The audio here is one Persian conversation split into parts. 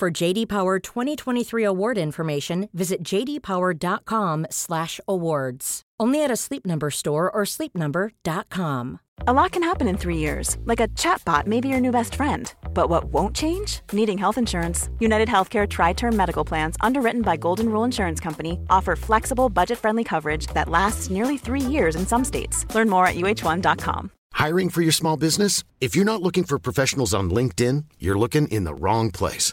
For JD Power 2023 award information, visit jdpower.com/awards. Only at a Sleep Number store or sleepnumber.com. A lot can happen in three years, like a chatbot may be your new best friend. But what won't change? Needing health insurance. United Healthcare Tri Term Medical Plans, underwritten by Golden Rule Insurance Company, offer flexible, budget friendly coverage that lasts nearly three years in some states. Learn more at uh1.com. Hiring for your small business? If you're not looking for professionals on LinkedIn, you're looking in the wrong place.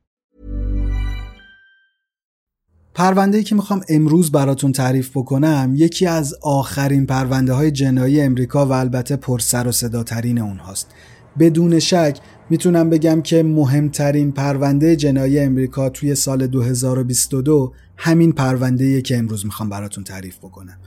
پرونده که می‌خوام امروز براتون تعریف بکنم یکی از آخرین پرونده های جنایی امریکا و البته پرسر و صداترین اونهاست. بدون شک می‌تونم بگم که مهمترین پرونده جنایی امریکا توی سال 2022 همین پرونده که امروز می‌خوام براتون تعریف بکنم.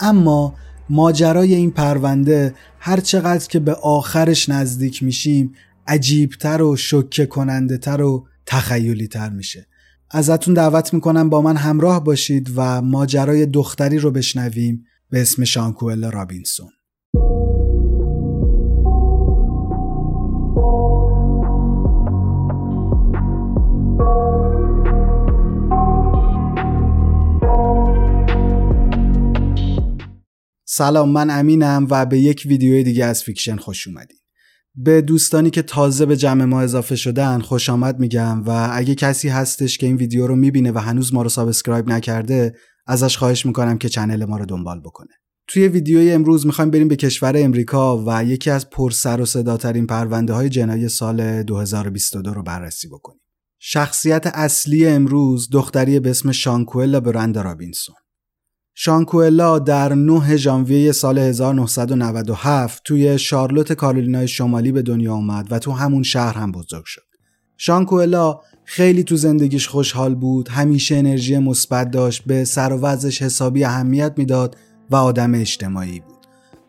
اما ماجرای این پرونده هر چقدر که به آخرش نزدیک میشیم عجیبتر و شکه کننده تر و تخیلی تر میشه. ازتون دعوت می‌کنم با من همراه باشید و ماجرای دختری رو بشنویم به اسم شانکوئل رابینسون. سلام من امینم و به یک ویدیو دیگه از فیکشن خوش اومدید. به دوستانی که تازه به جمع ما اضافه شدن خوش آمد میگم و اگه کسی هستش که این ویدیو رو می‌بینه و هنوز ما رو subscribe نکرده ازش خواهش می‌کنم که channel ما رو دنبال بکنه. توی ویدیوی امروز می‌خوایم بریم به کشور امریکا و یکی از پرسر و صداترین پرونده های جنایی سال 2022 رو بررسی بکنیم. شخصیت اصلی امروز دختری به اسم شانکوئلا برند رابینسون. شانکوئلا در 9 ژانویه سال 1997 توی شارلوت کارولینای شمالی به دنیا اومد و تو همون شهر هم بزرگ شد. شانکوئلا خیلی تو زندگیش خوشحال بود، همیشه انرژی مثبت داشت، به سر و وضعش حسابی اهمیت می‌داد و آدم اجتماعی بود.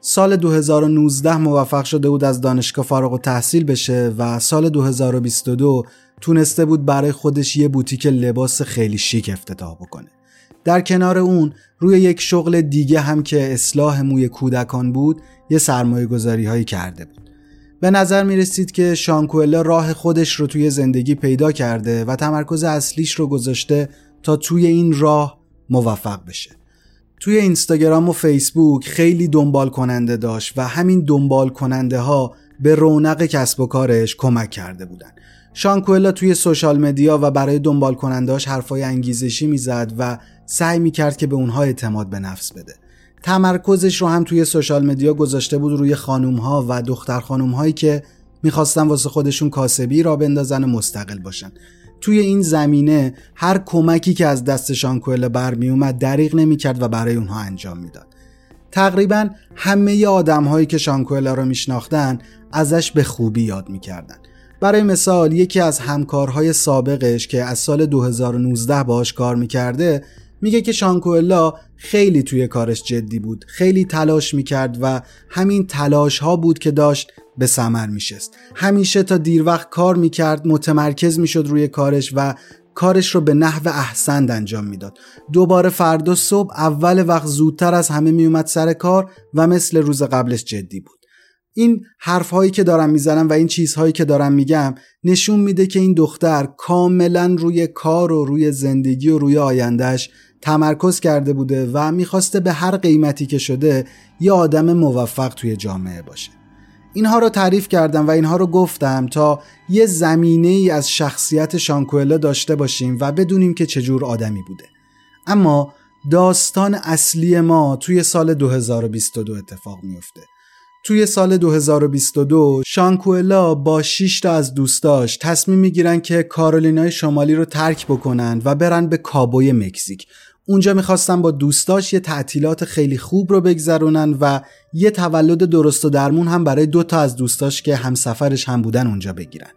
سال 2019 موفق شده بود از دانشگاه فارغ و تحصیل بشه و سال 2022 تونسته بود برای خودش یه بوتیک لباس خیلی شیک افتتاح بکنه. در کنار اون روی یک شغل دیگه هم که اصلاح موی کودکان بود یه سرمایه گذاری هایی کرده بود. به نظر می رسید که شانکوئلا راه خودش رو توی زندگی پیدا کرده و تمرکز اصلیش رو گذاشته تا توی این راه موفق بشه. توی اینستاگرام و فیسبوک خیلی دنبال کننده داشت و همین دنبال کننده ها به رونق کسب و کارش کمک کرده بودن. شانکوئلا توی سوشال مدیا و برای دنبال کننداش حرفای انگیزشی می‌زد و سعی می‌کرد که به اونها اعتماد به نفس بده. تمرکزش رو هم توی سوشال مدیا گذاشته بود روی خانوم ها و دختر خانوم هایی که می‌خواستن واسه خودشون کاسبی را بندازن و مستقل باشن. توی این زمینه هر کمکی که از دست شانکوئلا برمی اومد دریغ نمی‌کرد و برای اونها انجام می‌داد. تقریبا همه آدم هایی که شانکوئلا رو میشناختن ازش به خوبی یاد می‌کردن. برای مثال یکی از همکارهای سابقش که از سال 2019 باهاش کار می‌کرده میگه که شانکوئلا خیلی توی کارش جدی بود خیلی تلاش می‌کرد و همین تلاش ها بود که داشت به سمر میشست. همیشه تا دیر وقت کار می‌کرد متمرکز می‌شد روی کارش و کارش رو به نحو احسند انجام می‌داد. دوباره فردا صبح اول وقت زودتر از همه میومد سر کار و مثل روز قبلش جدی بود. این حرف هایی که دارم می‌زنم و این چیزهایی که دارم میگم نشون میده که این دختر کاملا روی کار و روی زندگی و روی آیندهش تمرکز کرده بوده و می‌خواسته به هر قیمتی که شده یه آدم موفق توی جامعه باشه. اینها رو تعریف کردم و اینها رو گفتم تا یه زمینه ای از شخصیت شانکوئلا داشته باشیم و بدونیم که چجور آدمی بوده. اما داستان اصلی ما توی سال 2022 اتفاق میفته توی سال 2022 شانکوئلا با 6 تا از دوستاش تصمیم می‌گیرن که کارولینای شمالی رو ترک بکنن و برن به کابوی مکزیک. اونجا می‌خواستن با دوستاش یه تعطیلات خیلی خوب رو بگذرونن و یه تولد درست و درمون هم برای دو تا از دوستاش که همسفرش هم بودن اونجا بگیرن.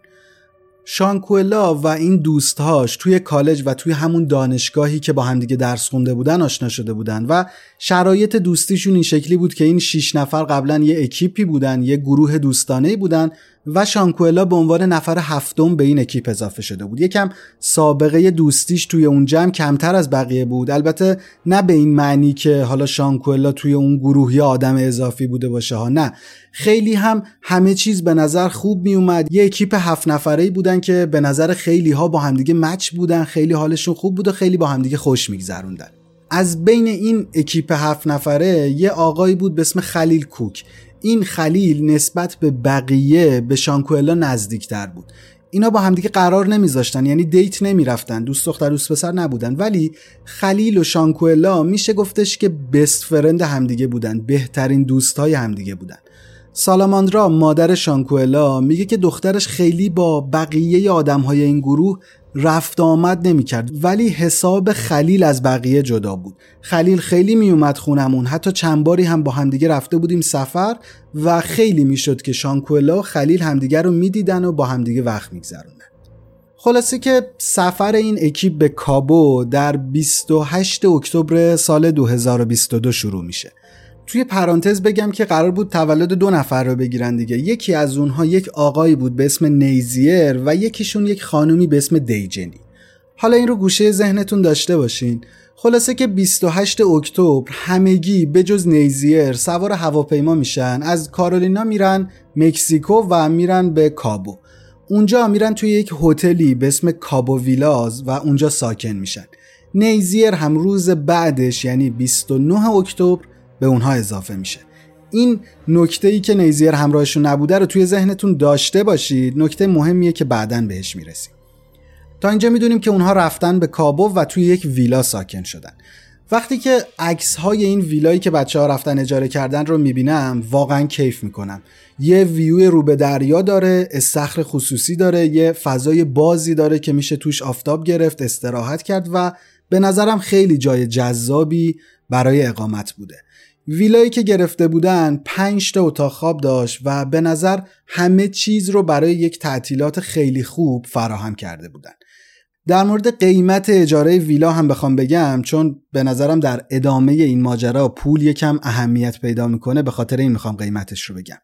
شانکوئلا و این دوستهاش توی کالج و توی همون دانشگاهی که با همدیگه درس خونده بودن آشنا شده بودن و شرایط دوستیشون این شکلی بود که این شیش نفر قبلا یه اکیپی بودن یه گروه دوستانه بودن و شانکوئلا به عنوان نفر هفتم به این اکیپ اضافه شده بود. یکم سابقه دوستیش توی اون جمع کمتر از بقیه بود. البته نه به این معنی که حالا شانکوئلا توی اون گروه یا آدم اضافی بوده باشه ها نه. خیلی هم همه چیز به نظر خوب می اومد. یه اکیپ هفت نفره بودن که به نظر خیلی ها با همدیگه مچ بودن خیلی حالشون خوب بود و خیلی با همدیگه خوش میگذروندن. از بین این اکیپ هفت نفره یه آقایی بود به اسم خلیل کوک. این خلیل نسبت به بقیه به شانکوئلا نزدیکتر بود. اینا با همدیگه قرار نمیذاشتن یعنی دیت نمی‌رفتن دوست دختر دوست پسر نبودن. ولی خلیل و شانکوئلا میشه گفتش که بست فرند همدیگه بودن بهترین دوستای همدیگه بودن. سالاماندرا مادر شانکوئلا میگه که دخترش خیلی با بقیه آدم های این گروه رفت آمد نمی کرد ولی حساب خلیل از بقیه جدا بود. خلیل خیلی می اومد خونمون. حتی چند باری هم با همدیگه رفته بودیم سفر و خیلی می‌شد که شانکولا و خلیل همدیگه رو می‌دیدن و با همدیگه وقت میگذروندن خلاصه که سفر این اکیپ به کابو در 28 اکتبر سال 2022 شروع میشه. توی پرانتز بگم که قرار بود تولد دو نفر رو بگیرن دیگه. یکی از اونها یک آقایی بود به اسم نیزیر و یکیشون یک خانومی به اسم دیجنی. حالا این رو گوشه ذهنتون داشته باشین. خلاصه که 28 اکتبر همگی به جز نیزیر سوار هواپیما میشن. از کارولینا میرن مکزیکو و میرن به کابو. اونجا میرن توی یک هتلی به اسم کابو ویلاز و اونجا ساکن میشن. نیزیر هم روز بعدش یعنی 29 اکتبر به اونها اضافه میشه. این نکته ای که نیزیر همراهشون نبوده رو توی ذهنتون داشته باشید. نکته مهمیه که بعدا بهش می‌رسیم. تا اینجا می‌دونیم که اونها رفتن به کابو و توی یک ویلا ساکن شدن. وقتی که عکس های این ویلایی که بچه ها رفتن اجاره کردن رو می‌بینم واقعا کیف می‌کنم. یه ویو رو به دریا داره استخر خصوصی داره یه فضای بازی داره که میشه توش آفتاب گرفت استراحت کرد و به نظرم خیلی جای جذابی برای اقامت بوده. ویلایی که گرفته بودن پنج تا اتاق خواب داشت و به نظر همه چیز رو برای یک تعطیلات خیلی خوب فراهم کرده بودن. در مورد قیمت اجاره ویلا هم بخوام بگم چون به نظرم در ادامه این ماجرا پول یکم اهمیت پیدا می‌کنه به خاطر این می‌خوام قیمتش رو بگم.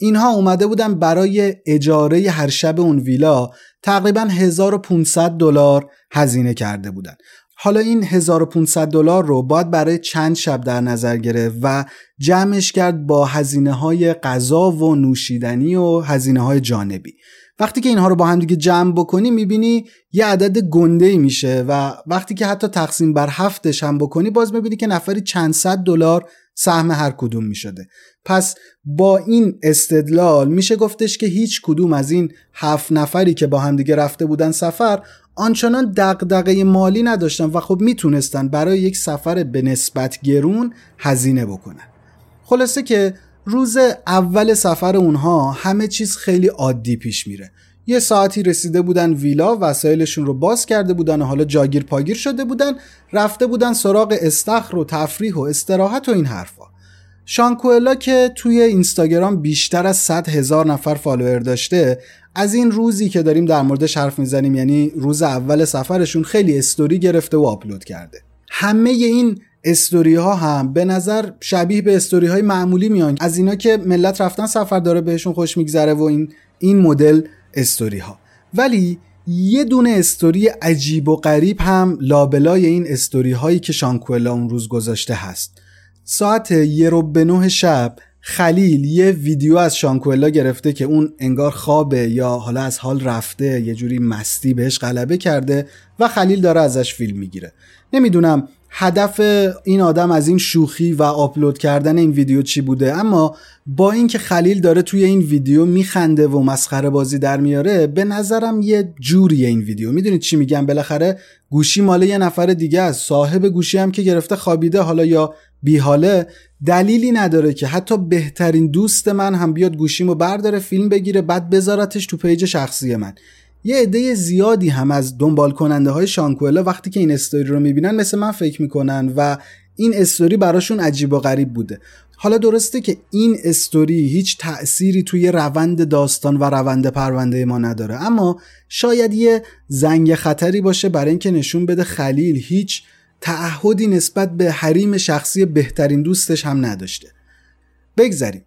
اینها اومده بودن برای اجاره هر شب اون ویلا تقریبا 1500 دلار هزینه کرده بودن. حالا این 1500 دلار رو باید برای چند شب در نظر گرفت و جمعش کرد با هزینه های غذا و نوشیدنی و هزینه های جانبی. وقتی که اینها رو با هم دیگه جمع بکنی می‌بینی یه عدد گنده میشه و وقتی که حتی تقسیم بر هفتش هم بکنی باز می‌بینی که نفری چند صد دلار سهم هر کدوم می‌شده. پس با این استدلال میشه گفتش که هیچ کدوم از این هفت نفری که با همدیگه رفته بودن سفر آنچنان دقدقه مالی نداشتن و خب می‌تونستن برای یک سفر به نسبت گرون هزینه بکنن. خلاصه که روز اول سفر اونها همه چیز خیلی عادی پیش میره. یه ساعتی رسیده بودن ویلا وسایلشون رو باز کرده بودن و حالا جاگیر پاگیر شده بودن رفته بودن سراغ استخر و تفریح و استراحت و این حرفا. شانکوئلا که توی اینستاگرام بیشتر از 100 هزار نفر follower داشته از این روزی که داریم در موردش حرف می‌زنیم یعنی روز اول سفرشون خیلی استوری گرفته و آپلود کرده. همه این استوری ها هم به نظر شبیه به استوری های معمولی میان. از اینا که ملت رفتن سفر داره بهشون خوش میگذره و این این مدل استوری ها ولی یه دونه استوری عجیب و غریب هم لابلای این استوری هایی که شانکوئلا اون روز گذاشته هست. ساعت یه رو به نه شب خلیل یه ویدیو از شانکوئلا گرفته که اون انگار خوابه یا حالا از حال رفته یه جوری مستی بهش غلبه کرده و خلیل داره ازش فیلم می‌گیره. نمی‌دونم هدف این آدم از این شوخی و آپلود کردن این ویدیو چی بوده اما با اینکه خلیل داره توی این ویدیو میخنده و مسخره بازی در میاره به نظرم یه جوری این ویدیو. می‌دونید چی میگم؟ بالاخره گوشی مال یه نفر دیگه است. صاحب گوشی هم که گرفته خوابیده حالا یا بیحاله دلیلی نداره که حتی بهترین دوست من هم بیاد گوشیمو برداره فیلم بگیره بعد بذارتش تو پیج شخصی من. یه عده زیادی هم از دنبال کننده های شانکوئلا وقتی که این استوری رو می‌بینن مثل من فکر می‌کنن و این استوری براشون عجیب و غریب بوده. حالا درسته که این استوری هیچ تأثیری توی روند داستان و روند پرونده ما نداره اما شاید یه زنگ خطری باشه برای اینکه نشون بده خلیل هیچ تعهدی نسبت به حریم شخصی بهترین دوستش هم نداشته. بگذریم.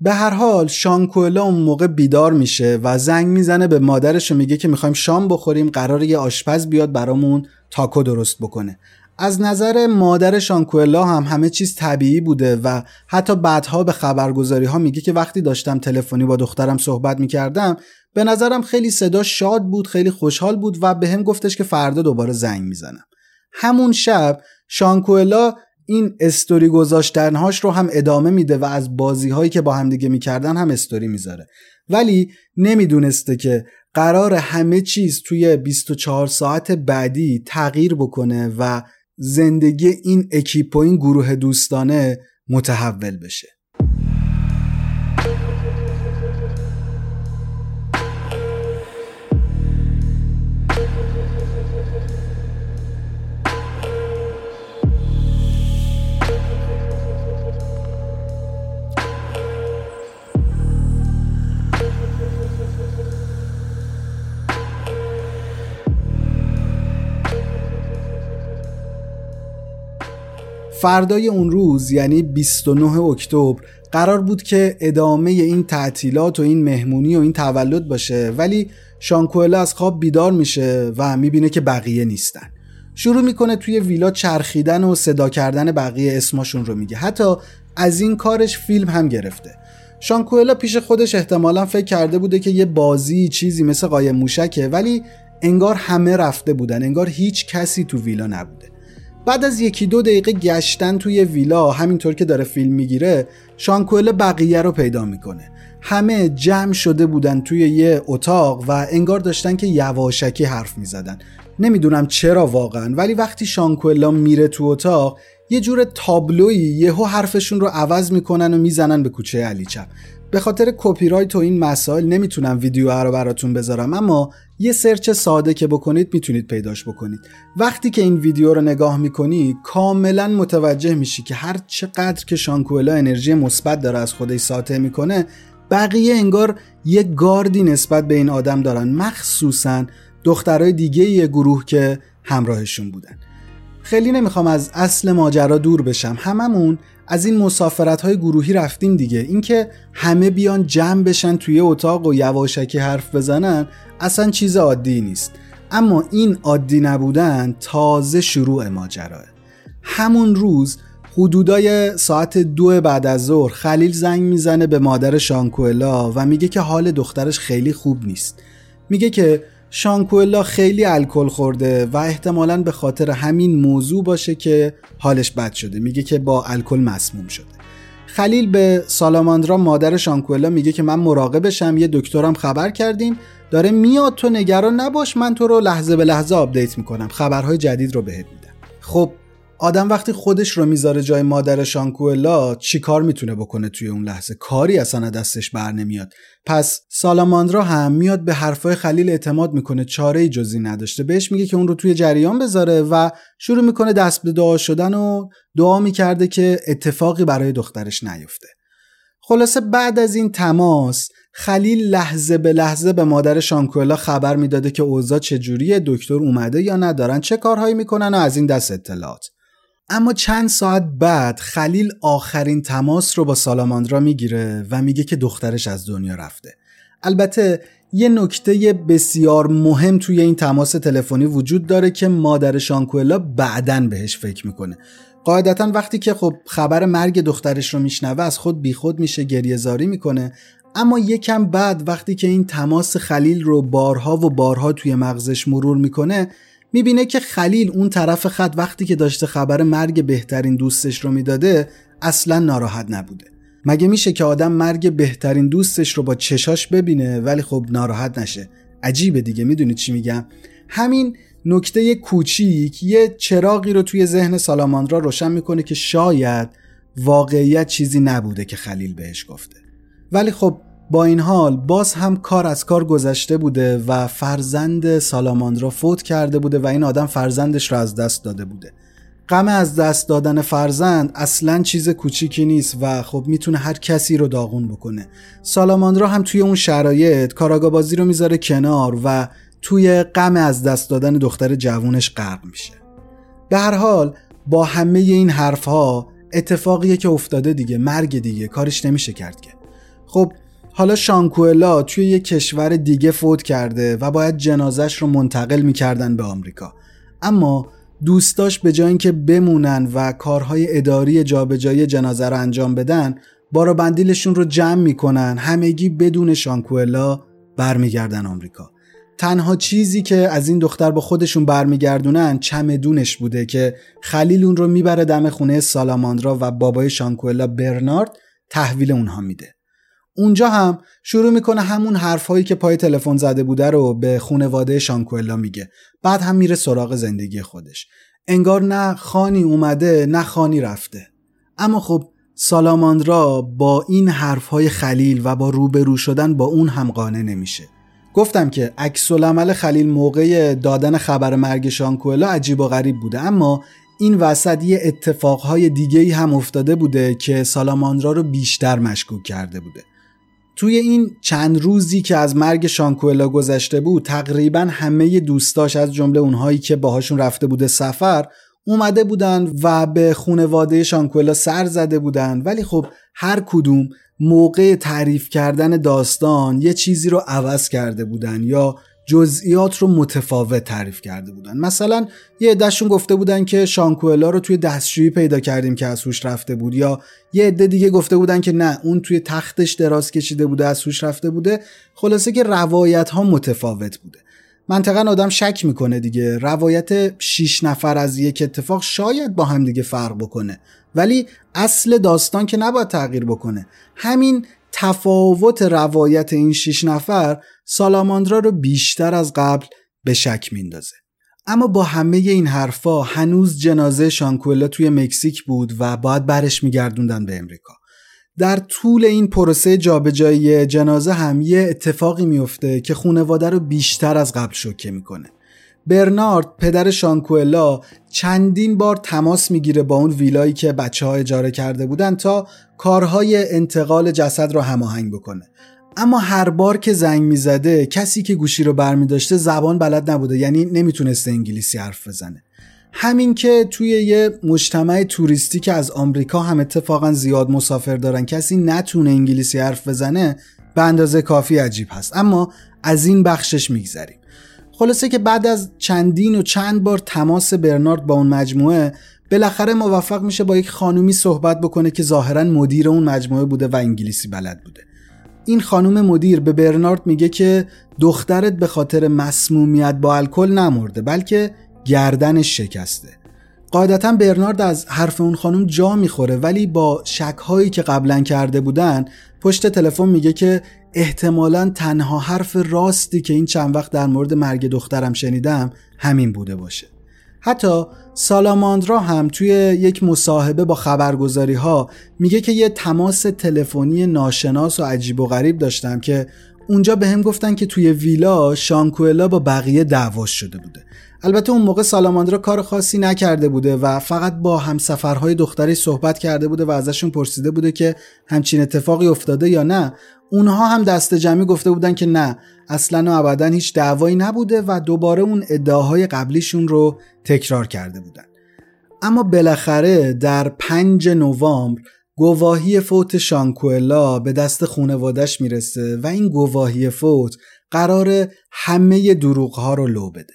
به هر حال شانکولا اون موقع بیدار میشه و زنگ می‌زنه به مادرش و میگه که می‌خوایم شام بخوریم قرار یه آشپز بیاد برامون تاکو درست بکنه. از نظر مادر شانکوئلا هم همه چیز طبیعی بوده و حتی بعدها به خبرگزاری ها میگه که وقتی داشتم تلفنی با دخترم صحبت می‌کردم به نظرم خیلی صدا شاد بود خیلی خوشحال بود و به هم گفتش که فردا دوباره زنگ می‌زنم. همون شب شانکوئلا این استوری گذاشتنهاش رو هم ادامه میده و از بازی هایی که با همدیگه می‌کردن هم استوری می‌ذاره. ولی نمی‌دونسته که قرار همه چیز توی 24 ساعت بعدی تغییر بکنه و زندگی این اکیپ و این گروه دوستانه متحول بشه. فردای اون روز یعنی 29 اکتبر قرار بود که ادامه این تعطیلات و این مهمونی و این تولد باشه. ولی شانکوئلا از خواب بیدار میشه و می‌بینه که بقیه نیستن. شروع می‌کنه توی ویلا چرخیدن و صدا کردن بقیه اسماشون رو میگه. حتی از این کارش فیلم هم گرفته. شانکوئلا پیش خودش احتمالا فکر کرده بوده که یه بازی چیزی مثل قایم موشکه ولی انگار همه رفته بودن. انگار هیچ کسی تو ویلا نبوده. بعد از یکی دو دقیقه گشتن توی ویلا همینطور که داره فیلم می‌گیره شانکوئل بقیه رو پیدا می‌کنه. همه جمع شده بودن توی یه اتاق و انگار داشتن که یواشکی حرف می‌زدن. نمی‌دونم چرا واقعا ولی وقتی شانکوئلا میره تو اتاق یه جور تابلویی یهو حرفشون رو عوض می‌کنن و می‌زنن به کوچه علی چپ. به خاطر کپی رایت و این مسائل نمی‌تونم ویدیو رو براتون بذارم اما یه سرچ ساده که بکنید می‌تونید پیداش بکنید. وقتی که این ویدیو رو نگاه می‌کنی کاملا متوجه میشی که هر چقدر که شانکوئلا انرژی مثبت داره از خودش ساطع می‌کنه بقیه انگار یه گاردی نسبت به این آدم دارن. مخصوصا دخترای دیگه یه گروه که همراهشون بودن. خیلی نمی‌خوام از اصل ماجرا دور بشم. هممون از این مسافرت های گروهی رفتیم دیگه. اینکه همه بیان جمع بشن توی اتاق و یواشکی حرف بزنن اصلا چیز عادی نیست. اما این عادی نبودن تازه شروع ماجراه همون روز حدودای ساعت دو بعد از ظهر خلیل زنگ می‌زنه به مادر شانکوئلا و میگه که حال دخترش خیلی خوب نیست. میگه که شانکوئلا خیلی الکل خورده و احتمالا به خاطر همین موضوع باشه که حالش بد شده. میگه که با الکل مسموم شده. خلیل به سالاماندرا مادر شانکوئلا میگه که من مراقبشم یه دکترم خبر کردیم داره میاد تو نگران نباش من تو رو لحظه به لحظه update می‌کنم. خبرهای جدید رو بهت میدم. خب آدم وقتی خودش رو می‌ذاره جای مادر شانکوئلا چی کار می‌تونه بکنه توی اون لحظه؟ کاری اصلا دستش بر نمیاد. پس سالاماندرا هم میاد به حرفای خلیل اعتماد می‌کنه چاره ای جز این نداشته. بهش میگه که اون رو توی جریان بذاره و شروع می‌کنه دست به دعا شدن و دعا می‌کرده که اتفاقی برای دخترش نیفته. خلاصه بعد از این تماس خلیل لحظه به لحظه به مادر شانکوئلا خبر می‌داده که اوضاع چجوریه دکتر اومده یا ندارن چه کارهایی می‌کنن و از این دست اطلاعات. اما چند ساعت بعد خلیل آخرین تماس رو با سالاماندرا می‌گیره و میگه که دخترش از دنیا رفته. البته یه نکته بسیار مهم توی این تماس تلفنی وجود داره که مادر شانکوئلا بعدا بهش فکر می‌کنه. قاعدتا وقتی که خب خبر مرگ دخترش رو میشنوه از خود بیخود میشه گریه زاری می‌کنه. اما یکم بعد وقتی که این تماس خلیل رو بارها و بارها توی مغزش مرور می‌کنه می‌بینه که خلیل اون طرف خط وقتی که داشته خبر مرگ بهترین دوستش رو می‌داده اصلا ناراحت نبوده. مگه میشه که آدم مرگ بهترین دوستش رو با چشاش ببینه؟ ولی خب ناراحت نشه. عجیبه دیگه. می‌دونید چی میگم؟ همین نکته کوچیک یه چراغی رو توی ذهن سالاماندرا روشن می‌کنه که شاید واقعیت چیزی نبوده که خلیل بهش گفته. ولی خب با این حال باز هم کار از کار گذشته بوده و فرزند سالاماندرا فوت کرده بوده و این آدم فرزندش رو از دست داده بوده. غم از دست دادن فرزند اصلا چیز کوچیکی نیست و خب می‌تونه هر کسی رو داغون بکنه. سالاماندرا هم توی اون شرایط کاراگا بازی رو می‌ذاره کنار و توی غم از دست دادن دختر جوونش غرق میشه. به هر حال با همه این حرفها اتفاقیه که افتاده دیگه مرگ دیگه کارش نمیشه کرد که. خب حالا شانکوئلا توی یه کشور دیگه فوت کرده و باید جنازش رو منتقل می‌کردن به آمریکا. اما دوستاش به جای اینکه بمونن و کارهای اداری جابجایی جنازه رو انجام بدن بارا بندیلشون رو جمع می‌کنن همگی بدون شانکوئلا برمیگردن آمریکا. تنها چیزی که از این دختر با خودشون برمیگردونن چمدونش بوده که خلیل اون رو می‌بره دم خونه سالاماندرا و بابای شانکوئلا برنارد تحویل اونها میده. اونجا هم شروع می‌کنه همون حرفهایی که پای تلفن زده بوده رو به خونواده شانکوئلا میگه. بعد هم میره سراغ زندگی خودش. انگار نه خانی اومده نه خانی رفته. اما خب سالاماندرا با این حرفهای خلیل و با روبرو شدن با اون هم قانع نمیشه. گفتم که عکس العمل خلیل موقع دادن خبر مرگ شانکوئلا عجیب و غریب بوده. اما این وسط یه اتفاقهای دیگه هم افتاده بوده که سالاماندرا رو بیشتر مشکوک کرده بوده. توی این چند روزی که از مرگ شانکوئلا گذشته بود تقریبا همه دوستاش از جمله اونهایی که باهاشون رفته بوده سفر اومده بودن و به خونواده شانکوئلا سر زده بودن. ولی خب هر کدوم موقع تعریف کردن داستان یه چیزی رو عوض کرده بودن یا جزئیات رو متفاوت تعریف کرده بودن. مثلا یه عدهشون گفته بودن که شانکوئلا رو توی دستشویی پیدا کردیم که از هوش رفته بود یا یه عده دیگه گفته بودن که نه اون توی تختش دراز کشیده بوده از هوش رفته بوده. خلاصه که روایت ها متفاوت بوده. منطقا آدم شک می‌کنه دیگه. روایت 6 نفر از یک اتفاق شاید با هم دیگه فرق بکنه. ولی اصل داستان که نباید تغییر بکنه. همین تفاوت روایت این شیش نفر سالاماندرا رو بیشتر از قبل به شک میندازه اما با همه این حرفا هنوز جنازه شانکولا توی مکزیک بود و باید برش میگردوندن به امریکا. در طول این پروسه جابجایی جنازه هم یه اتفاقی میفته که خونواده رو بیشتر از قبل شوکه می‌کنه. برنارد پدر شانکوئلا چندین بار تماس می‌گیره با اون ویلایی که بچه ها اجاره کرده بودن تا کارهای انتقال جسد رو هماهنگ بکنه. اما هر بار که زنگ می‌زده کسی که گوشی رو برمی داشته زبان بلد نبوده یعنی نمی‌تونسته انگلیسی حرف بزنه. همین که توی یه مجتمع توریستی که از آمریکا هم اتفاقا زیاد مسافر دارن کسی نتونه انگلیسی حرف بزنه به اندازه کافی عجیب هست. اما از این بخشش میگذریم. خلاصه که بعد از چندین و چند بار تماس برنارد با اون مجموعه بالاخره موفق میشه با یک خانومی صحبت بکنه که ظاهرا مدیر اون مجموعه بوده و انگلیسی بلد بوده. این خانوم مدیر به برنارد میگه که دخترت به خاطر مسمومیت با الکل نمرده بلکه گردنش شکسته. قاعدتا برنارد از حرف اون خانم جا می‌خوره ولی با شک که قبلا کرده بودن پشت تلفن میگه که احتمالا تنها حرف راستی که این چند وقت در مورد مرگ دخترم شنیدم همین بوده باشه. حتی سالاماندرا هم توی یک مصاحبه با خبرگزاری ها میگه که یه تماس تلفنی ناشناس و عجیب و غریب داشتم که اونجا به هم گفتن که توی ویلا شانکوئلا با بقیه دعواش شده بوده. البته اون موقع سالاماندرا کار خاصی نکرده بوده و فقط با همسفرهای دختری صحبت کرده بوده و ازشون پرسیده بوده که همچین اتفاقی افتاده یا نه. اونها هم دست جمعی گفته بودن که نه اصلا و ابدا هیچ دعوایی نبوده و دوباره اون ادعاهای قبلیشون رو تکرار کرده بودن. اما بالاخره در 5 نوامبر گواهی فوت شانکوئلا به دست خونوادش می‌رسه و این گواهی فوت قرار همه دروغ ها رو لو بده.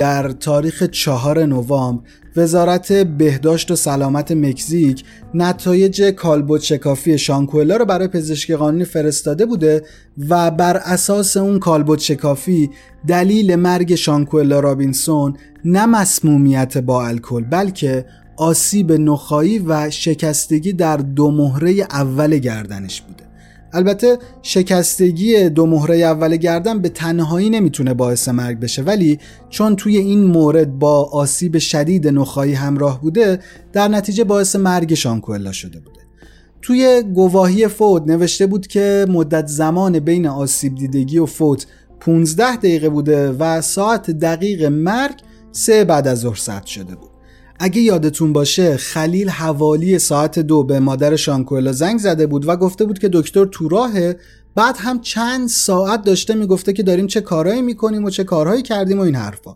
در تاریخ چهار نوامبر وزارت بهداشت و سلامت مکزیک نتایج کالبد شکافی شانکوئلا رو برای پزشکی قانونی فرستاده بوده و بر اساس اون کالبد شکافی دلیل مرگ شانکوئلا رابینسون نه مسمومیت با الکل بلکه آسیب نخایی و شکستگی در دو مهره اول گردنش بوده. البته شکستگی دو مهره اول گردن به تنهایی نمی‌تونه باعث مرگ بشه. ولی چون توی این مورد با آسیب شدید نخایی همراه بوده در نتیجه باعث مرگ شانکوئلا شده بوده. توی گواهی فوت نوشته بود که مدت زمان بین آسیب دیدگی و فوت 15 دقیقه بوده و ساعت دقیق مرگ سه بعد از ظهر ثبت شده بود. اگه یادتون باشه خلیل حوالی ساعت دو به مادر شانکوئلا زنگ زده بود و گفته بود که دکتر تو راهه. بعد هم چند ساعت داشته می‌گفته که داریم چه کارهایی می‌کنیم و چه کارهایی کردیم و این حرفا.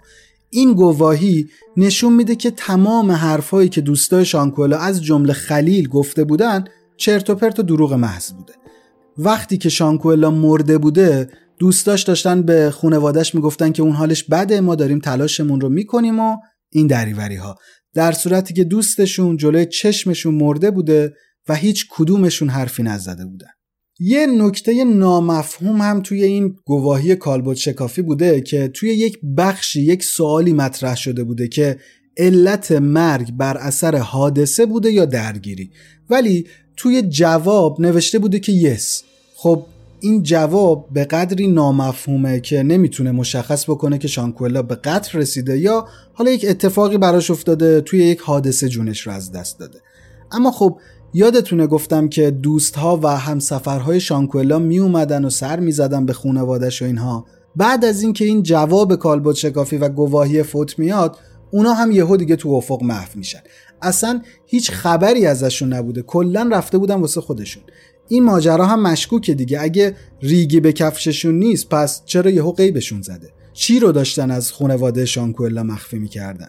این گواهی نشون میده که تمام حرفهایی که دوستای شانکوئلا از جمله خلیل گفته بودن چرت و پرت و دروغ محض بوده. وقتی که شانکوئلا مرده بوده دوستاش داشتن به خونوادش می‌گفتن که اون حالش بده ما داریم تلاشمون رو می‌کنیم و این دریوری ها در صورتی که دوستشون جلوی چشمشون مرده بوده و هیچ کدومشون حرفی نزده بودن. یه نکته نامفهوم هم توی این گواهی کالبد شکافی بوده که توی یک بخشی یک سوالی مطرح شده بوده که علت مرگ بر اثر حادثه بوده یا درگیری. ولی توی جواب نوشته بوده که یس. خب این جواب به قدری نامفهومه که نمی‌تونه مشخص بکنه که شانکوئلا به قتل رسیده یا حالا یک اتفاقی براش افتاده توی یک حادثه جونش رو از دست داده. اما خب یادتونه گفتم که دوستها و همسفرهای شانکوئلا می اومدن و سر می زدن به خونوادش و اینها. بعد از اینکه این جواب کالبد شکافی و گواهی فوت میاد اونا هم یهو دیگه تو افق محو میشن. اصلا هیچ خبری ازشون نبوده. کلا رفته بودن واسه خودشون. این ماجرا هم مشکوکه دیگه. اگه ریگی به کفششون نیست پس چرا یهو غیبشون زده؟ چی رو داشتن از خانواده شانکوئلا مخفی می‌کردن؟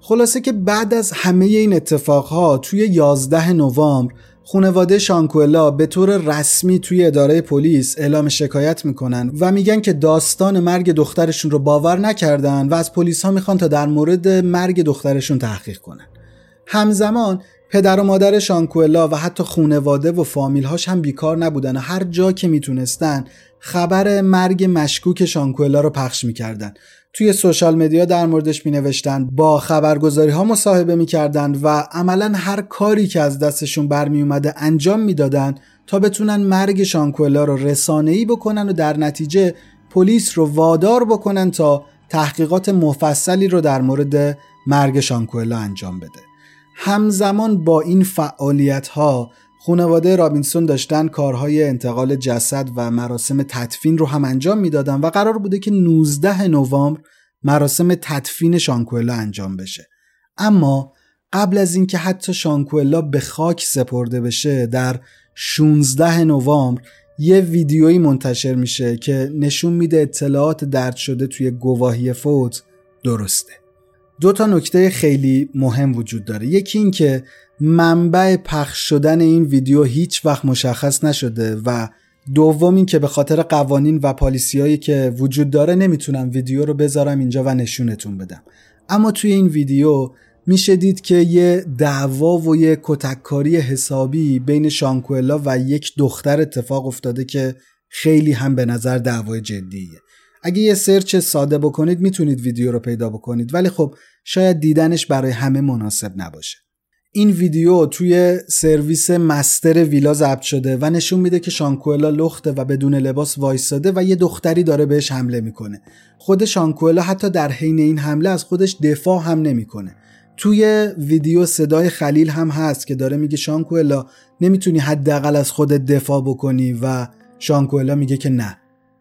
خلاصه که بعد از همه این اتفاقها توی 11 نوامبر خانواده شانکوئلا به طور رسمی توی اداره پلیس اعلام شکایت می‌کنن و میگن که داستان مرگ دخترشون رو باور نکردن و از پلیس ها می‌خوان تا در مورد مرگ دخترشون تحقیق کنن. همزمان پدر و مادر شانکوئلا و حتی خونواده و فامیلهاش هم بیکار نبودن و هر جا که می‌تونستن خبر مرگ مشکوک شانکوئلا رو پخش می‌کردن. توی سوشال مدیا در موردش می نوشتن با خبرگزاری ها مصاحبه می کردن و عملا هر کاری که از دستشون برمی اومده انجام می‌دادن تا بتونن مرگ شانکوئلا رو رسانه ای بکنن و در نتیجه پلیس رو وادار بکنن تا تحقیقات مفصلی رو در مورد مرگ شانکوئلا انجام بده. همزمان با این فعالیت ها خانواده رابینسون داشتن کارهای انتقال جسد و مراسم تدفین رو هم انجام می‌دادن و قرار بوده که 19 نوامبر مراسم تدفین شانکوئلا انجام بشه. اما قبل از اینکه حتی شانکوئلا به خاک سپرده بشه در 16 نوامبر یه ویدیویی منتشر میشه که نشون میده اطلاعات درد شده توی گواهی فوت درسته. دو تا نکته خیلی مهم وجود داره. یکی این که منبع پخش شدن این ویدیو هیچ وقت مشخص نشده و دوم این که به خاطر قوانین و پالیسیایی که وجود داره نمی‌تونم ویدیو رو بذارم اینجا و نشونتون بدم. اما توی این ویدیو میشه دید که یه دعوا و یه کتککاری حسابی بین شانکوئلا و یک دختر اتفاق افتاده که خیلی هم به نظر دعوای جدیه. اگه یه سرچ ساده بکنید می‌تونید ویدیو رو پیدا بکنید. ولی خب شاید دیدنش برای همه مناسب نباشه. این ویدیو توی سرویس مستر ویلا ضبط شده و نشون میده که شانکوئلا لخته و بدون لباس وایستاده و یه دختری داره بهش حمله می‌کنه. خود شانکوئلا حتی در حین این حمله از خودش دفاع هم نمی‌کنه. توی ویدیو صدای خلیل هم هست که داره میگه شانکوئلا نمی‌تونی حداقل از خودت دفاع بکنی و شانکوئلا میگه که نه.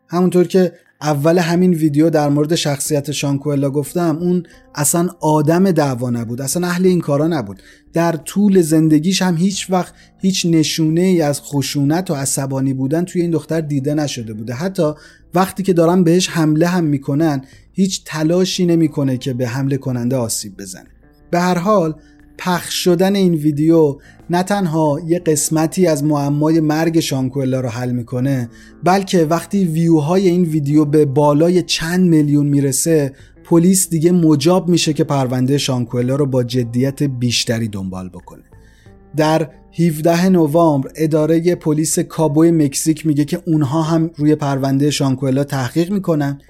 همونطور که اول همین ویدیو در مورد شخصیت شانکوئلا گفتم اون اصلا آدم دعوا نبود اصلا اهل این کارا نبود. در طول زندگیش هم هیچ وقت هیچ نشونه ای از خشونت و عصبانی بودن توی این دختر دیده نشده بوده. حتی وقتی که دارن بهش حمله هم می‌کنن هیچ تلاشی نمی‌کنه که به حمله کننده آسیب بزنه. به هر حال پخش شدن این ویدیو نه تنها یه قسمتی از معمای مرگ شانکوئلا رو حل می‌کنه بلکه وقتی ویوهای این ویدیو به بالای چند میلیون می‌رسه پلیس دیگه مجاب میشه که پرونده شانکوئلا رو با جدیت بیشتری دنبال بکنه. در 17 نوامبر اداره پلیس کابوی مکزیک میگه که اونها هم روی پرونده شانکوئلا تحقیق می‌کنن.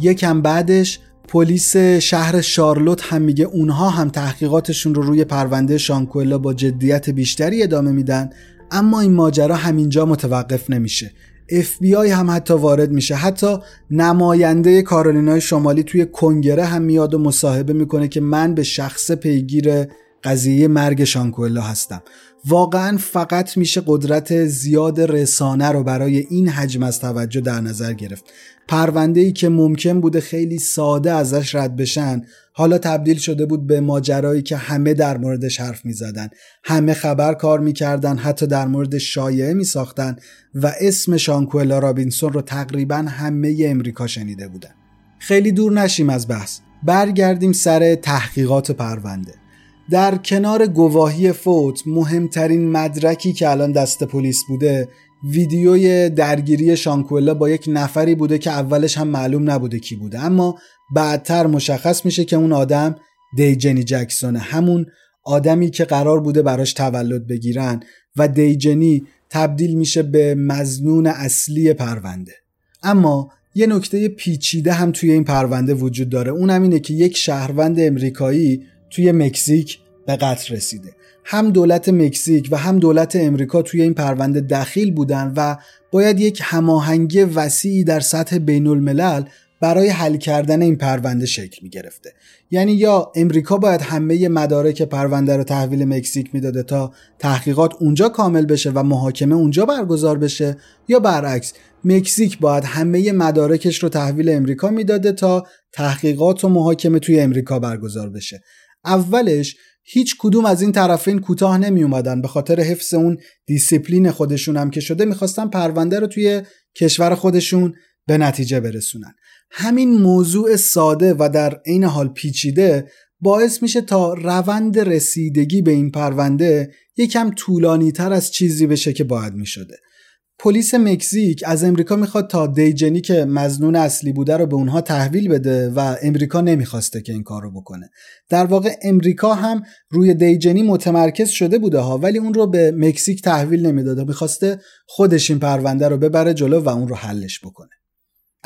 یکم بعدش پلیس شهر شارلوت هم میگه اونها هم تحقیقاتشون رو روی پرونده شانکوئلا با جدیت بیشتری ادامه میدن اما این ماجرا همینجا متوقف نمیشه. FBI هم حتی وارد میشه. حتی نماینده کارولینای شمالی توی کنگره هم میاد و مصاحبه می‌کنه که من به شخص پیگیر قضیه مرگ شانکوئلا هستم. واقعا فقط میشه قدرت زیاد رسانه رو برای این حجم از توجه در نظر گرفت. پرونده ای که ممکن بوده خیلی ساده ازش رد بشن حالا تبدیل شده بود به ماجرایی که همه در موردش حرف می زدن. همه خبر کار می‌کردن حتی در مورد شایعه می ساختن و اسم شانکوئلا رابینسون رو تقریبا همه امریکا شنیده بودن. خیلی دور نشیم از بحث. برگردیم سر تحقیقات پرونده. در کنار گواهی فوت مهمترین مدرکی که الان دست پلیس بوده ویدیوی درگیری شانکوئلا با یک نفری بوده که اولش هم معلوم نبوده کی بوده. اما بعدتر مشخص میشه که اون آدم دیجنی جکسونه. همون آدمی که قرار بوده براش تولد بگیرن و دیجنی تبدیل میشه به مزنون اصلی پرونده. اما یه نکته پیچیده هم توی این پرونده وجود داره. اونم اینه که یک شهروند امریکایی توی مکزیک به قتل رسیده. هم دولت مکزیک و هم دولت امریکا توی این پرونده دخیل بودن و باید یک هماهنگی وسیعی در سطح بین الملل برای حل کردن این پرونده شکل می گرفته یعنی یا امریکا باید همه مدارک پرونده رو تحویل مکزیک می‌داده تا تحقیقات اونجا کامل بشه و محاکمه اونجا برگزار بشه یا برعکس مکزیک باید همه مدارکش رو تحویل امریکا می‌داده تا تحقیقات و محاکمه توی امریکا برگزار بشه. اولش هیچ کدوم از این طرفین کوتاه نمی اومدن به خاطر حفظ اون دیسیپلین خودشون هم که شده می‌خواستن پرونده رو توی کشور خودشون به نتیجه برسونن. همین موضوع ساده و در عین حال پیچیده باعث میشه تا روند رسیدگی به این پرونده یکم طولانی تر از چیزی بشه که باید می‌شده. پلیس مکزیک از امریکا می‌خواد تا دیجنی که مظنون اصلی بوده رو به اونها تحویل بده و امریکا نمی‌خواسته که این کار رو بکنه. در واقع امریکا هم روی دیجنی متمرکز شده بوده ها ولی اون رو به مکزیک تحویل نمی‌داده. می‌خواسته خودش این پرونده رو ببره جلو و اون رو حلش بکنه.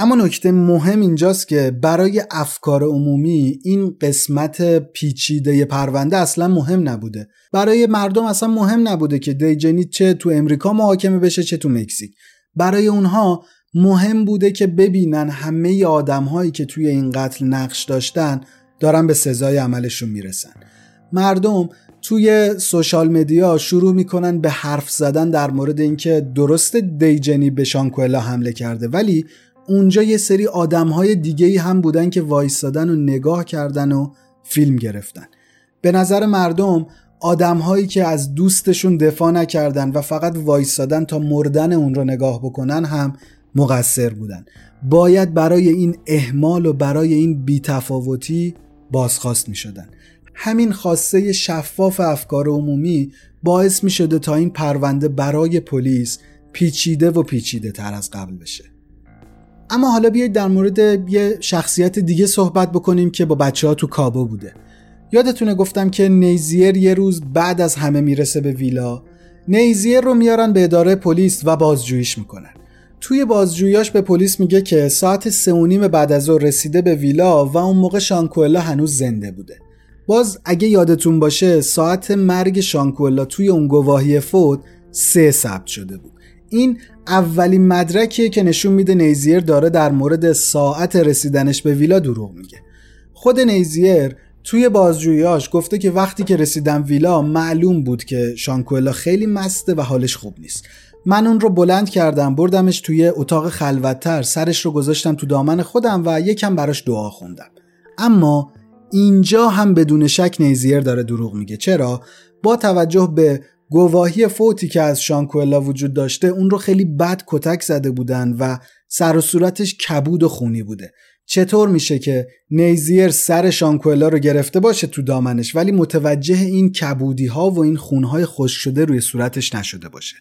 اما نکته مهم اینجاست که برای افکار عمومی این قسمت پیچیده پرونده اصلا مهم نبوده. برای مردم اصلا مهم نبوده که دیجنی چه تو امریکا محاکمه بشه چه تو مکزیک. برای اونها مهم بوده که ببینن همه آدم هایی که توی این قتل نقش داشتن دارن به سزای عملشون می‌رسن. مردم توی سوشال مدیا شروع می‌کنن به حرف زدن در مورد اینکه درست دیجنی به شانکوئلا حمله کرده ولی اونجا یه سری آدم های دیگه هم بودن که وایستادن و نگاه کردن و فیلم گرفتن. به نظر مردم آدم هایی که از دوستشون دفاع نکردن و فقط وایستادن تا مردن اون رو نگاه بکنن هم مقصر بودن. باید برای این اهمال و برای این بیتفاوتی بازخواست می شدن. همین خواسته شفاف افکار عمومی باعث می شده تا این پرونده برای پلیس پیچیده و پیچیده تر از قبل بشه. اما حالا بیایید در مورد یه شخصیت دیگه صحبت بکنیم که با بچه ها تو کابو بوده. یادتونه گفتم که نیزیر یه روز بعد از همه می‌رسه به ویلا. نیزیر رو میارن به اداره پلیس و بازجوییش می‌کنن. توی بازجوییاش به پلیس میگه که ساعت سه و نیم بعد از ظهر رسیده به ویلا و اون موقع شانکوئلا هنوز زنده بوده. باز اگه یادتون باشه ساعت مرگ شانکوئلا توی اون گواهی فوت سه ثبت شده بود. این اولین مدرکیه که نشون میده نیزیر داره در مورد ساعت رسیدنش به ویلا دروغ میگه. خود نیزیر توی بازجوییاش گفته که وقتی که رسیدم ویلا معلوم بود که شانکوئلا خیلی مسته و حالش خوب نیست. من اون رو بلند کردم بردمش توی اتاق خلوتتر سرش رو گذاشتم تو دامن خودم و یکم براش دعا خوندم. اما اینجا هم بدون شک نیزیر داره دروغ میگه. چرا؟ با توجه به گواهی فوتی که از شانکوئلا وجود داشته اون رو خیلی بد کتک زده بودن و سر و صورتش کبود و خونی بوده. چطور میشه که نیزیر سر شانکوئلا رو گرفته باشه تو دامنش ولی متوجه این کبودی ها و این خونهای خوش شده روی صورتش نشده باشه؟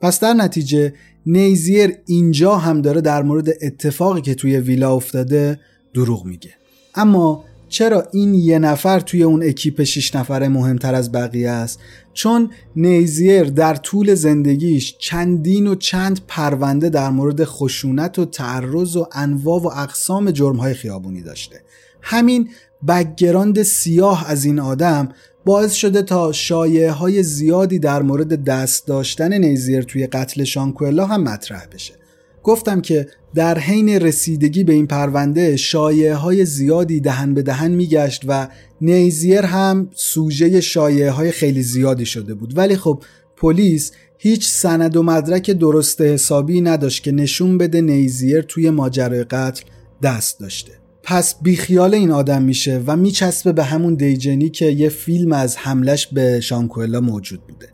پس در نتیجه نیزیر اینجا هم داره در مورد اتفاقی که توی ویلا افتاده دروغ میگه. اما چرا این یه نفر توی اون اکیپ 6 نفره مهمتر از بقیه است؟ چون نیزیر در طول زندگیش چندین و چند پرونده در مورد خشونت و تعرض و انواع و اقسام جرمهای خیابونی داشته. همین بگراند سیاه از این آدم باعث شده تا شایعه های زیادی در مورد دست داشتن نیزیر توی قتل شانکوئلا هم مطرح بشه. گفتم که در حین رسیدگی به این پرونده شایعه های زیادی دهن به دهن میگشت و نیزیر هم سوژه شایعه های خیلی زیادی شده بود. ولی خب پلیس هیچ سند و مدرک درست حسابی نداشت که نشون بده نیزیر توی ماجرای قتل دست داشته. پس بیخیال این آدم میشه و میچسبه به همون دیجنی که یه فیلم از حملش به شانکوئلا موجود بوده.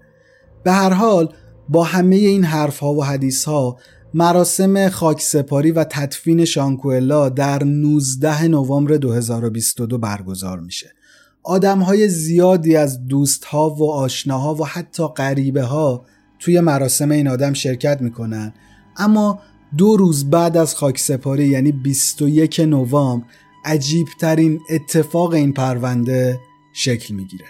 به هر حال با همه این حرف ها و حدیث ها مراسم خاکسپاری و تدفین شانکوئلا در 19 نوامبر 2022 برگزار میشه. آدم های زیادی از دوست ها و آشناها و حتی غریبه ها توی مراسم این آدم شرکت می‌کنن. اما دو روز بعد از خاکسپاری یعنی 21 نوامبر عجیبترین اتفاق این پرونده شکل می‌گیره.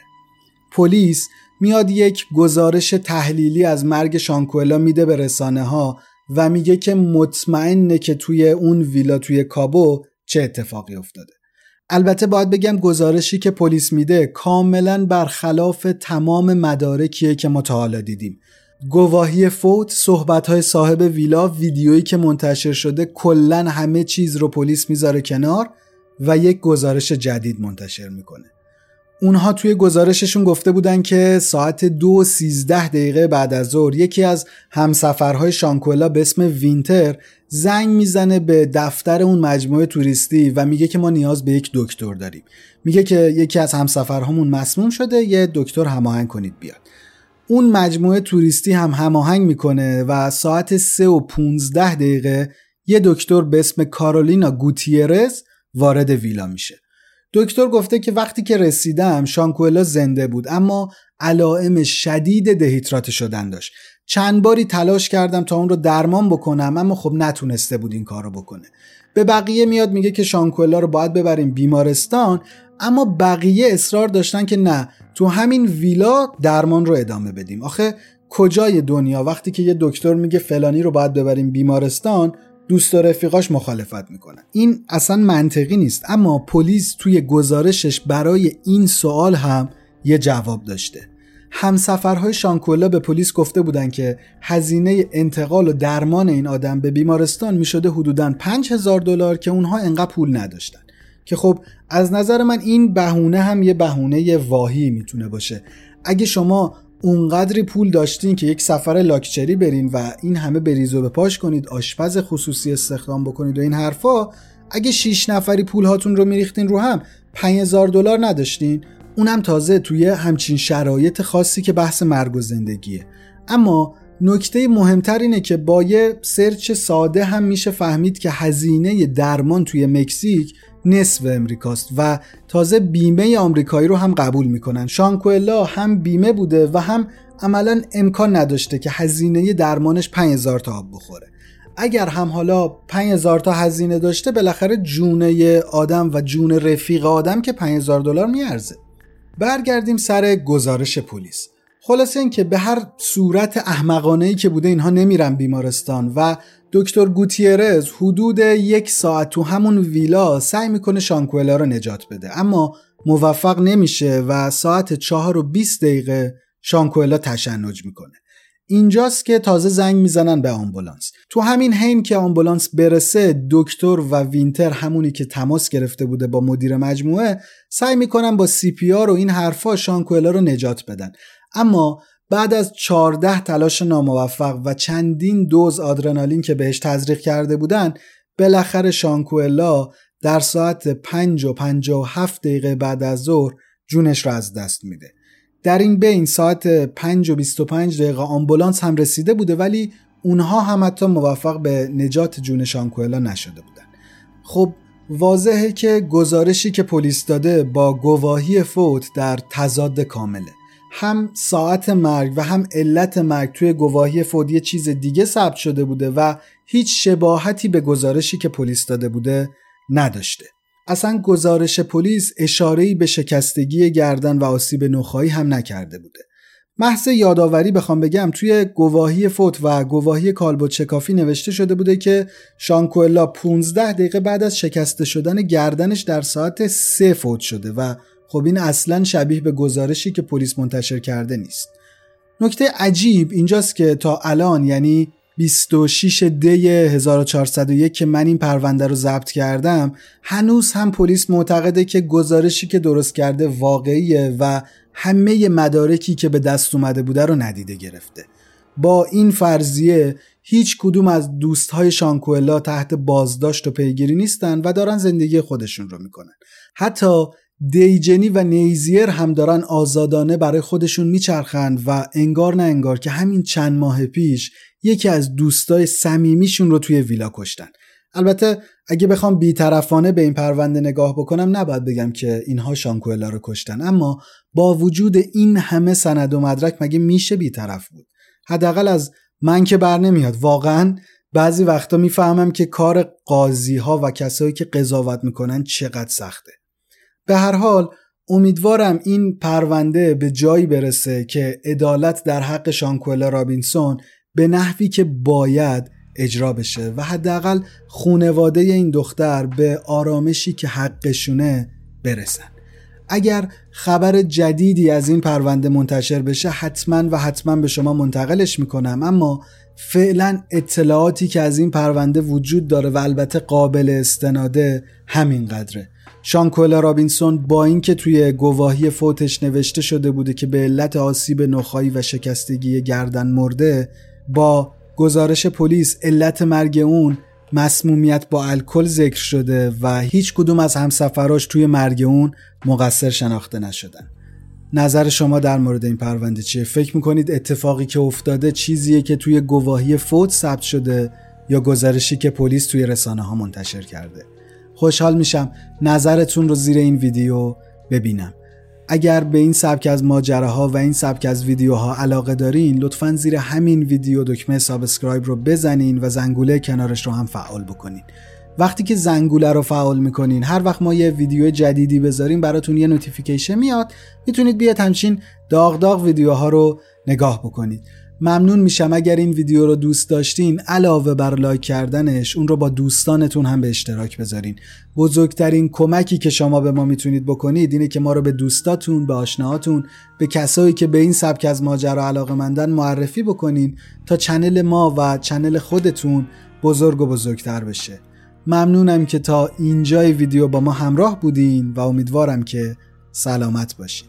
پلیس میاد یک گزارش تحلیلی از مرگ شانکوئلا میده به رسانه ها و میگه که مطمئنه که توی اون ویلا توی کابو چه اتفاقی افتاده. البته باید بگم گزارشی که پلیس میده کاملا برخلاف تمام مدارکیه که ما تا حالا دیدیم. گواهی فوت صحبت صاحب ویلا ویدیویی که منتشر شده کلا همه چیز رو پلیس می‌ذاره کنار و یک گزارش جدید منتشر می‌کنه. اونها توی گزارششون گفته بودن که ساعت دو سیزده دقیقه بعد از ظهر یکی از همسفرهای شانکولا به اسم وینتر زنگ می‌زنه به دفتر اون مجموعه توریستی و میگه که ما نیاز به یک دکتر داریم. میگه که یکی از همسفرهامون مسموم شده یه دکتر هماهنگ کنید بیاد. اون مجموعه توریستی هم هماهنگ می‌کنه و ساعت سه و 15 دقیقه یه دکتر به اسم کارولینا گوتیرز وارد ویلا میشه. دکتر گفته که وقتی که رسیدم شانکوئلا زنده بود اما علائم شدید دهیدرات شدن داشت. چند باری تلاش کردم تا اون رو درمان بکنم اما خب نتونسته بود این کارو بکنه. به بقیه میاد میگه که شانکوئلا رو باید ببریم بیمارستان اما بقیه اصرار داشتن که نه تو همین ویلا درمان رو ادامه بدیم. آخه کجای دنیا؟ وقتی که یه دکتر میگه فلانی رو باید ببریم بیمارستان دوست و رفیقاش مخالفت می‌کنن. این اصلا منطقی نیست. اما پلیس توی گزارشش برای این سوال هم یه جواب داشته. همسفرهای شانکولا به پلیس گفته بودن که هزینه انتقال و درمان این آدم به بیمارستان می‌شده حدوداً 5000 دلار که اونها انقدر پول نداشتن. که خب از نظر من این بهونه هم یه بهونه واهی می‌تونه باشه. اگه شما اونقدری پول داشتین که یک سفر لاکچری برین و این همه بریز به پاش کنید آشپز خصوصی استخدام بکنید و این حرفا اگه 6 نفری پول هاتون رو میریختین رو هم 5000 دلار نداشتین. اونم تازه توی همچین شرایط خاصی که بحث مرگ و زندگیه. اما نکته مهمتر اینه که با یه سرچ ساده هم میشه فهمید که هزینه درمان توی مکزیک نصف امریکاست و تازه بیمه آمریکایی رو هم قبول می‌کنن. شانکوئلا هم بیمه بوده و هم عملا امکان نداشته که هزینه درمانش 5000 تا آب بخوره. اگر هم حالا 5000 تا هزینه داشته بالاخره جونه آدم و جون رفیق آدم که 5000 دلار میارزه. برگردیم سر گزارش پلیس. خلاصه این که به هر صورت احمقانه ای که بوده اینها نمیرن بیمارستان و دکتر گوتیرز حدود یک ساعت تو همون ویلا سعی می‌کنه شانکوئلا رو نجات بده. اما موفق نمیشه و ساعت چهار و 20 دقیقه شانکوئلا تشنج می‌کنه. اینجاست که تازه زنگ می‌زنن به آمبولانس. تو همین حین که آمبولانس برسه دکتر و وینتر همونی که تماس گرفته بوده با مدیر مجموعه سعی می‌کنن با CPR و این حرفا شانکوئلا رو نجات بدن. اما بعد از 14 تلاش ناموفق و چندین دوز آدرنالین که بهش تزریق کرده بودن بالاخره شانکوئلا در ساعت 5 و 57 دقیقه بعد از ظهر جونش را از دست میده. در این بین ساعت 5 و 25 دقیقه آمبولانس هم رسیده بوده ولی اونها هم حتی موفق به نجات جون شانکوئلا نشده بودن. خب واضحه که گزارشی که پلیس داده با گواهی فوت در تضاد کامله. هم ساعت مرگ و هم علت مرگ توی گواهی فوت یه چیز دیگه ثبت شده بوده و هیچ شباهتی به گزارشی که پلیس داده بوده نداشته. اصلا گزارش پلیس اشاره‌ای به شکستگی گردن و آسیب نخایی هم نکرده بوده. محض یادآوری بخوام بگم توی گواهی فوت و گواهی کالبوت شکافی نوشته شده بوده که شانکوئلا 15 دقیقه بعد از شکسته شدن گردنش در ساعت 3 فوت شده و خب این اصلا شبیه به گزارشی که پلیس منتشر کرده نیست. نکته عجیب اینجاست که تا الان یعنی 26 دی 1401 که من این پرونده رو ضبط کردم هنوز هم پلیس معتقده که گزارشی که درست کرده واقعیه و همه مدارکی که به دست اومده بوده رو ندیده گرفته. با این فرضیه هیچ کدوم از دوستهای شانکوئلا تحت بازداشت و پیگیری نیستن و دارن زندگی خودشون رو می‌کنن. حتی دیجنی و نیزیر هم دارن آزادانه برای خودشون میچرخند و انگار نه انگار که همین چند ماه پیش یکی از دوستای صمیمیشون رو توی ویلا کشتن. البته اگه بخوام بیطرفانه به این پرونده نگاه بکنم نباید بگم که اینها شانکوئلا رو کشتن. اما با وجود این همه سند و مدرک مگه میشه بیطرف بود؟ حداقل از من که بر نمیاد. واقعا بعضی وقتا می‌فهمم که کار قاضی ها و کسایی که قضاوت می‌کنن چقدر سخته. به هر حال امیدوارم این پرونده به جایی برسه که عدالت در حق شانکوئلا رابینسون به نحوی که باید اجرا بشه و حداقل خونواده این دختر به آرامشی که حقشونه برسن. اگر خبر جدیدی از این پرونده منتشر بشه حتما و حتما به شما منتقلش می‌کنم. اما فعلا اطلاعاتی که از این پرونده وجود داره و البته قابل استناده همین قدره شانکولا رابینسون با اینکه توی گواهی فوتش نوشته شده بوده که به علت آسیب نخایی و شکستگی گردن مرده با گزارش پلیس علت مرگ اون مسمومیت با الکل ذکر شده و هیچ کدوم از همسفراش توی مرگ اون مقصر شناخته نشدن نظر شما در مورد این پرونده چیه؟ فکر می‌کنید اتفاقی که افتاده چیزیه که توی گواهی فوت ثبت شده یا گزارشی که پلیس توی رسانه ها منتشر کرده؟ خوشحال میشم نظرتون رو زیر این ویدیو ببینم. اگر به این سبک از ماجراها و این سبک از ویدیوها علاقه دارین لطفا زیر همین ویدیو دکمه subscribe رو بزنین و زنگوله کنارش رو هم فعال بکنین. وقتی که زنگوله رو فعال می‌کنین هر وقت ما یه ویدیو جدیدی بذاریم براتون یه notification میاد. می‌تونید بیاید همچین داغ داغ ویدیوها رو نگاه بکنید. ممنون میشم اگر این ویدیو رو دوست داشتین علاوه بر like کردنش اون رو با دوستانتون هم به اشتراک بذارین. بزرگترین کمکی که شما به ما می‌تونید بکنید اینه که ما رو به دوستاتون به آشناهاتون به کسایی که به این سبک از ماجرا علاقه مندن معرفی بکنین تا channel ما و channel خودتون بزرگ و بزرگتر بشه. ممنونم که تا اینجای ویدیو با ما همراه بودین و امیدوارم که سلامت باشین.